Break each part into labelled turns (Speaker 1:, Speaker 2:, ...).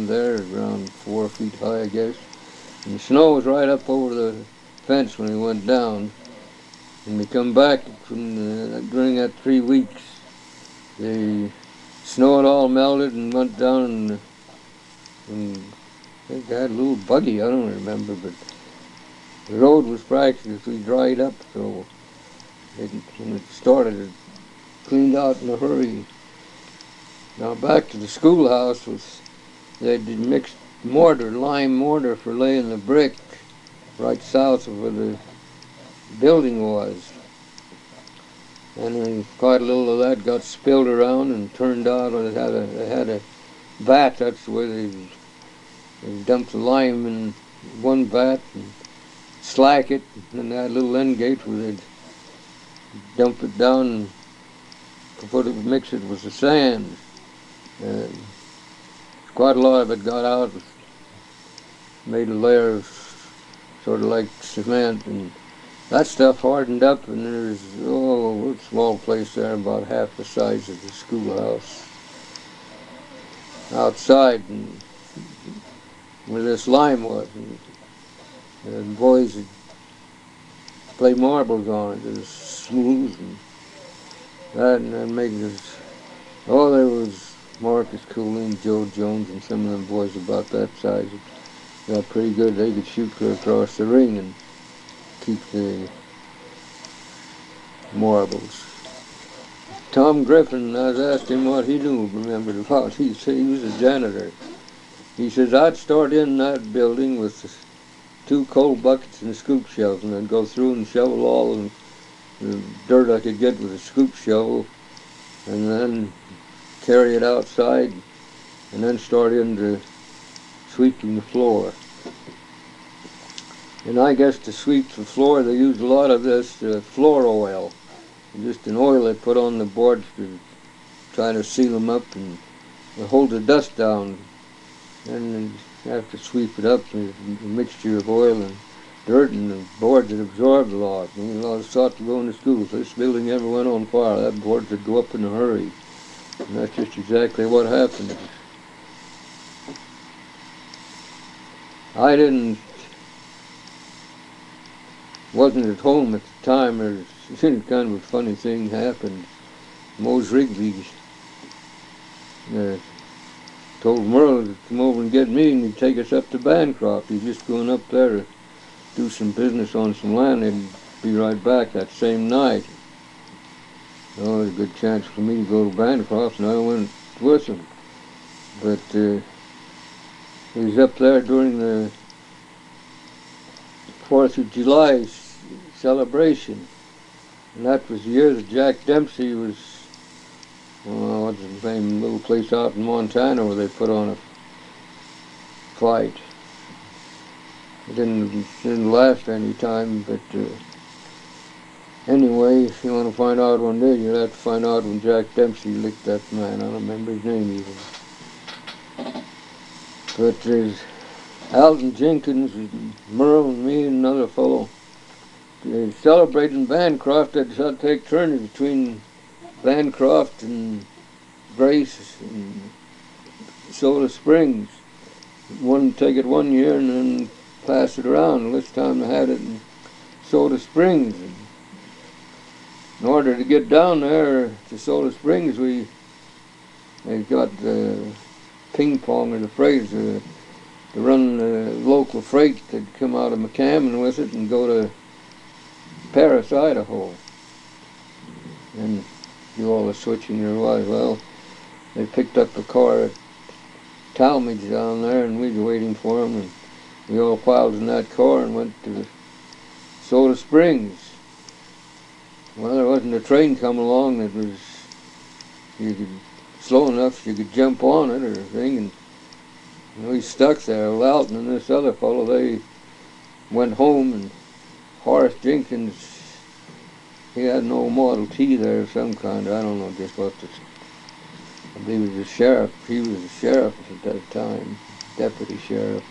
Speaker 1: there, around four feet high, I guess. And the snow was right up over the fence when we went down. And we come back from the, during that three weeks. The snow had all melted and went down and, and I think I had a little buggy, I don't remember, but the road was practically dried up, so it, when it started, it cleaned out in a hurry. Now back to the schoolhouse was they did mixed mortar, lime mortar for laying the brick right south of where the building was. And quite a little of that got spilled around and turned out. It had a, it had a vat. That's where they, they dumped the lime in one vat and slack it, and that little end gate where they'd dump it down and put it, mix it with the sand. And quite a lot of it got out, made a layer of sort of like cement, and that stuff hardened up, and there's, oh, a small place there, about half the size of the schoolhouse. Outside, and where this lime was, and, and boys would play marbles on it, was smooth, and that, and that made this, oh, there was Marcus Cooley, Joe Jones, and some of them boys about that size got pretty good. They could shoot clear across the ring and keep the marbles. Tom Griffin, I asked him what he knew, remembered about. He said he was a janitor. He says, I'd start in that building with two coal buckets and a scoop shovel, and I'd go through and shovel all the dirt I could get with a scoop shovel, and then carry it outside, and then start into sweeping the floor. And I guess to sweep the floor, they use a lot of this uh, floor oil, just an oil they put on the boards to try to seal them up and hold the dust down. And have to sweep it up, with a mixture of oil and dirt and the boards that absorbed a lot. And a lot of thought to go into school. If this building ever went on fire, that board would go up in a hurry. And that's just exactly what happened. I didn't, wasn't at home at the time. There's kind of a funny thing happened. Mose Wrigley uh, told Merle to come over and get me and he'd take us up to Bancroft. He's just going up there to do some business on some land. He'd be right back that same night. It was a good chance for me to go to Bancroft, and I went with him. But uh, he was up there during the Fourth of July celebration, and that was the year that Jack Dempsey was. Well, what's the name? Little place out in Montana where they put on a fight. It didn't didn't last any time, but. Uh, Anyway, if you want to find out when day, you'll have to find out when Jack Dempsey licked that man. I don't remember his name even. But there's Alton Jenkins, and Merle, and me, and another fellow. They're celebrating Bancroft. They'd to take turns between Bancroft and Grace and Soda Springs. One take it one year and then pass it around. This time they had it in Soda Springs. And in order to get down there to Soda Springs, we they got the ping pong or the phrase uh, to run the local freight that come out of McCammon with it and go to Paris, Idaho, and do all the switching there was. Well, they picked up a car at Talmadge down there, and we were waiting for them, and we all piled in that car and went to Soda Springs. Well, there wasn't a train coming along that was you could slow enough you could jump on it or thing, and you know, stuck there. Loughton and this other fellow, they went home, and Horace Jenkins, he had an old Model T there of some kind. I don't know just what the. I believe he was a sheriff. He was a sheriff at that time, deputy sheriff.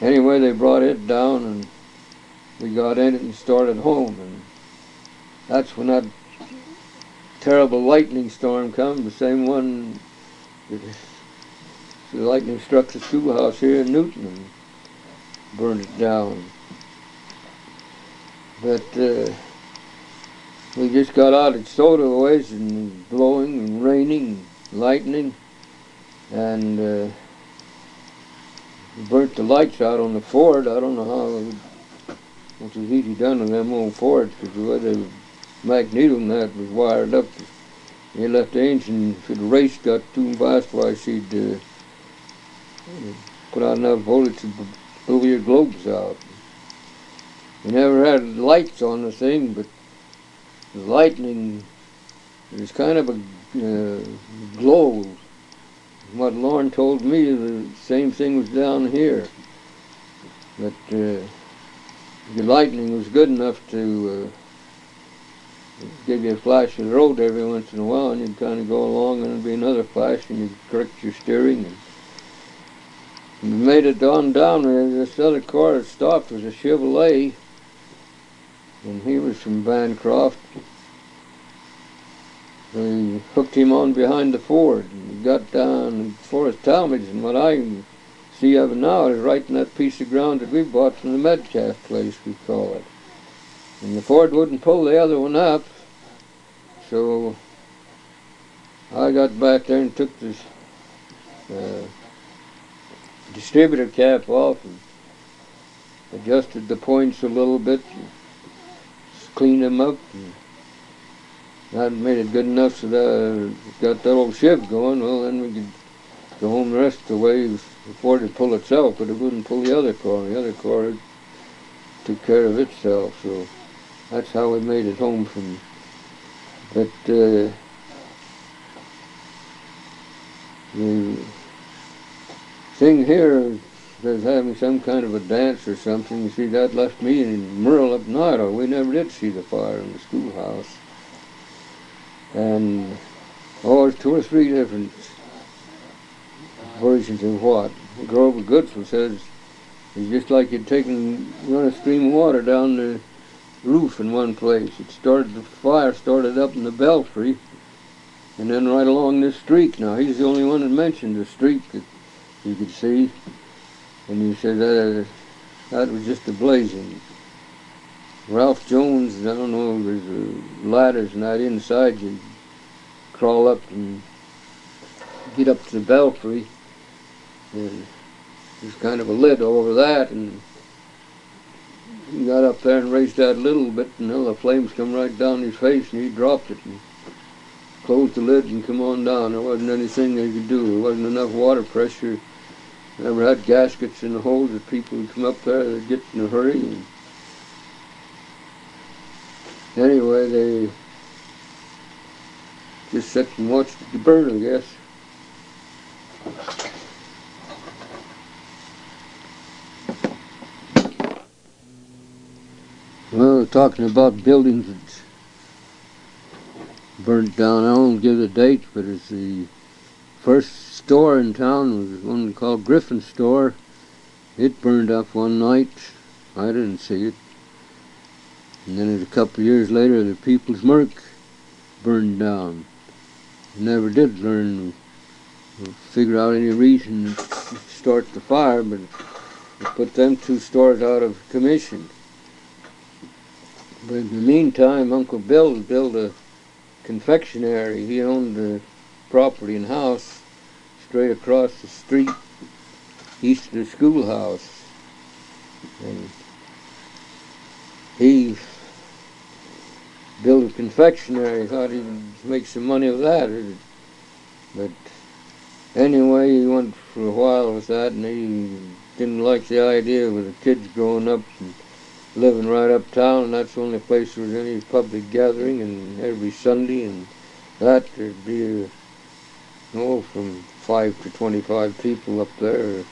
Speaker 1: Anyway, they brought it down, and we got in it and started home, and that's when that terrible lightning storm come, the same one that the lightning struck the schoolhouse here in Newton and burned it down. But uh, we just got out at Sodaways and blowing and raining, and lightning, and uh, burnt the lights out on the Ford. I don't know how it was easy done on them old Fords because the way the magneto that was wired up, they left the engine, if the race got too fast, why she'd uh, put out enough voltage to blow your globes out. We never had lights on the thing, but the lightning is kind of a uh, glow. What Lauren told me, the same thing was down here. But uh, the lightning was good enough to uh, give you a flash of the road every once in a while, and you'd kind of go along, and there'd be another flash, and you'd correct your steering. And, we made it on down there. This other car that stopped was a Chevrolet, and he was from Bancroft. We hooked him on behind the Ford, and he got down Forest Talmadge, and what I see of it now is right in that piece of ground that we bought from the Metcalf place, we call it. And the Ford wouldn't pull the other one up, so I got back there and took this uh, distributor cap off and adjusted the points a little bit, cleaned them up, and that made it good enough so that I got that old Chev going. Well, then we could go home the rest of the way before it pull itself, but it wouldn't pull the other car. The other car took care of itself, so that's how we made it home from. But uh, the thing here is having some kind of a dance or something. You see, that left me in Merle up Idaho. We never did see the fire in the schoolhouse. And, oh, there's two or three different versions of what. Grover Goodson says it's just like you'd taken, run a stream of water down the roof in one place. It started, the fire started up in the belfry, and then right along this street. Now, he's the only one that mentioned the street that you could see. And he said that, uh, that was just a blazing. Ralph Jones, I don't know, there's ladders and that inside. You crawl up and get up to the belfry. And there's kind of a lid over that. And got up there and raised that a little bit, and then the flames come right down his face, and he dropped it. And closed the lid and come on down. There wasn't anything they could do. There wasn't enough water pressure Never had gaskets in the holes that people would come up there, they'd get in a hurry. And anyway, they just sat and watched it burn, I guess. Well, talking about buildings that burnt down, I won't give the date, but it's the first store in town was one called Griffin Store. It burned up one night. I didn't see it. And then a couple of years later, the People's Merc burned down. Never did learn, figure out any reason to start the fire, but it put them two stores out of commission. But in the meantime, Uncle Bill built a confectionery. He owned the property and house straight across the street east of the schoolhouse. And he built a confectionery, thought he'd make some money with that. But anyway, he went for a while with that and he didn't like the idea with the kids growing up and living right uptown and that's the only place there was any public gathering and every Sunday and that there'd be a oh, from five to 25 people up there.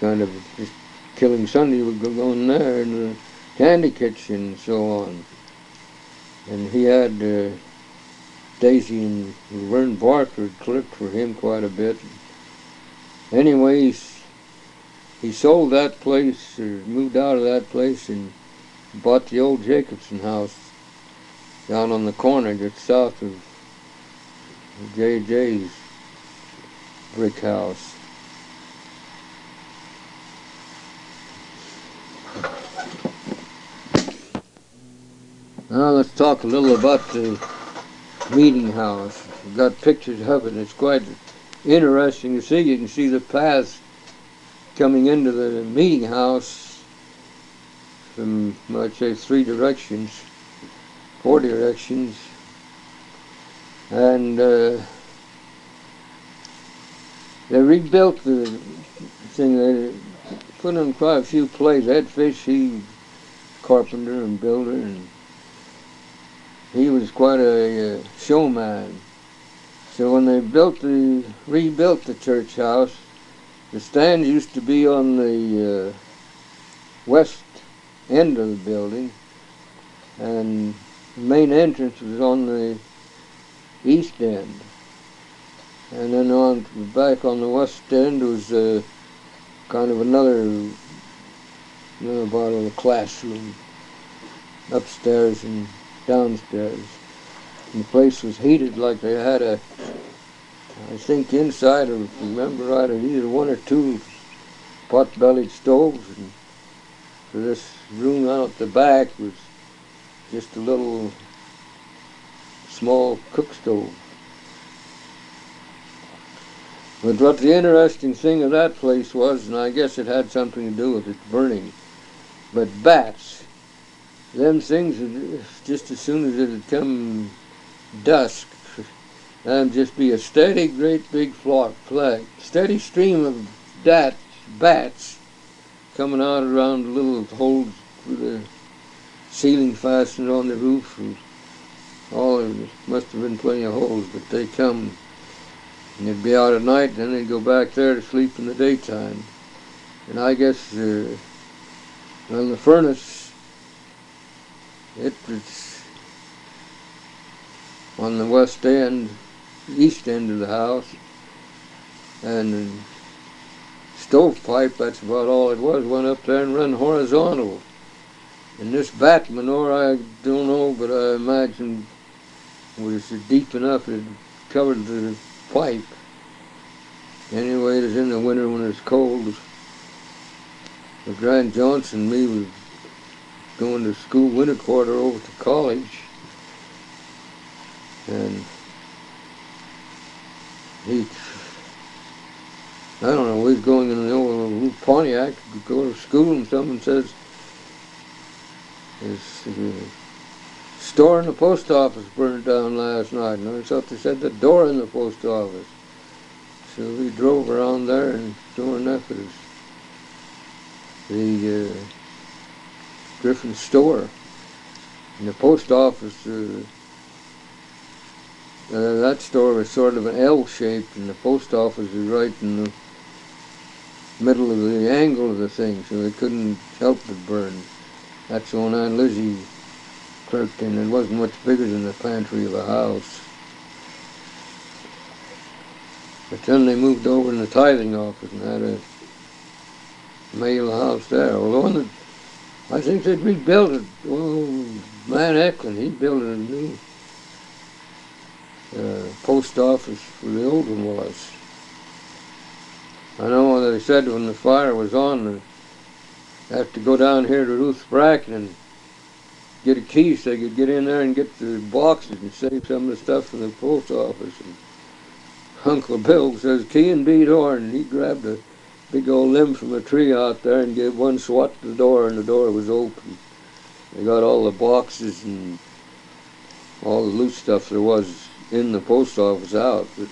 Speaker 1: Kind of just killing Sunday would go on there and the candy kitchen and so on. And he had uh, Daisy and Vern Barker clipped for him quite a bit. Anyways, he sold that place, or moved out of that place, and bought the old Jacobson house down on the corner just south of JJ's. brick house. Now let's talk a little about the meeting house. We've got pictures of it and it's quite interesting to see. You can see the paths coming into the meeting house from, I'd say, three directions, four directions. And uh, they rebuilt the thing. They put in quite a few plays. Ed Fish, he carpenter and builder, and he was quite a uh, showman. So when they built the rebuilt the church house, the stand used to be on the uh, west end of the building, and the main entrance was on the east end. And then on back on the west end was uh, kind of another, another part of the classroom, upstairs and downstairs. And the place was heated like they had a, I think inside, you remember right, either one or two pot-bellied stoves. And for this room out the back was just a little small cook stove. But what the interesting thing of that place was, and I guess it had something to do with it burning, but bats them things, just as soon as it had come dusk, there'd just be a steady, great big flock, flag, steady stream of dat, bats coming out around the little holes for the ceiling fastened on the roof. And all there must have been plenty of holes, but they come and they'd be out at night, and then they'd go back there to sleep in the daytime. And I guess, uh, well, the furnace it was on the west end, east end of the house, and stovepipe, that's about all it was, went up there and run horizontal. And this bat manure, I don't know, but I imagine was deep enough it covered the pipe. Anyway, it was in the winter when it's cold. The Grant Johnson, and me, was going to school winter quarter over to college and he I don't know, he's going in the old Pontiac go to school and someone says uh, store in the post office burned down last night and I thought they said the door in the post office. So we drove around there and sure enough it was the uh, Griffin store. And the post office, uh, uh, that store was sort of an L shaped and the post office was right in the middle of the angle of the thing, so it couldn't help but burn. That's when Aunt Lizzie clerked in. It wasn't much bigger than the pantry of a house. But then they moved over in the tithing office and had a mail house there. Well, the I think they'd rebuilt it. Oh, Man Eklund, he built a new uh, post office where the old one was. I know they said when the fire was on, they have to go down here to Ruth Bracken and get a key so they could get in there and get the boxes and save some of the stuff from the post office. And Uncle Bill says, key and beat horn, and he grabbed a big old limb from a tree out there and gave one swat to the door and the door was open. They got all the boxes and all the loose stuff there was in the post office out, but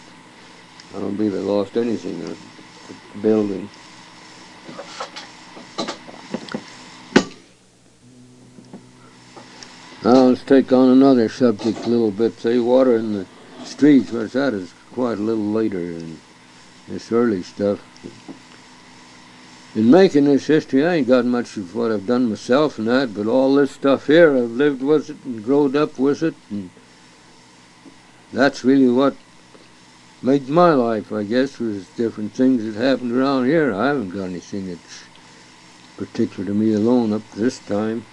Speaker 1: I don't believe they lost anything in the building. Now let's take on another subject a little bit, say water in the streets, which that is quite a little later in this early stuff in making this history, I ain't got much of what I've done myself and that, but all this stuff here, I've lived with it and growed up with it, and that's really what made my life, I guess, was different things that happened around here. I haven't got anything that's particular to me alone up to this time.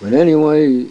Speaker 1: But anyway,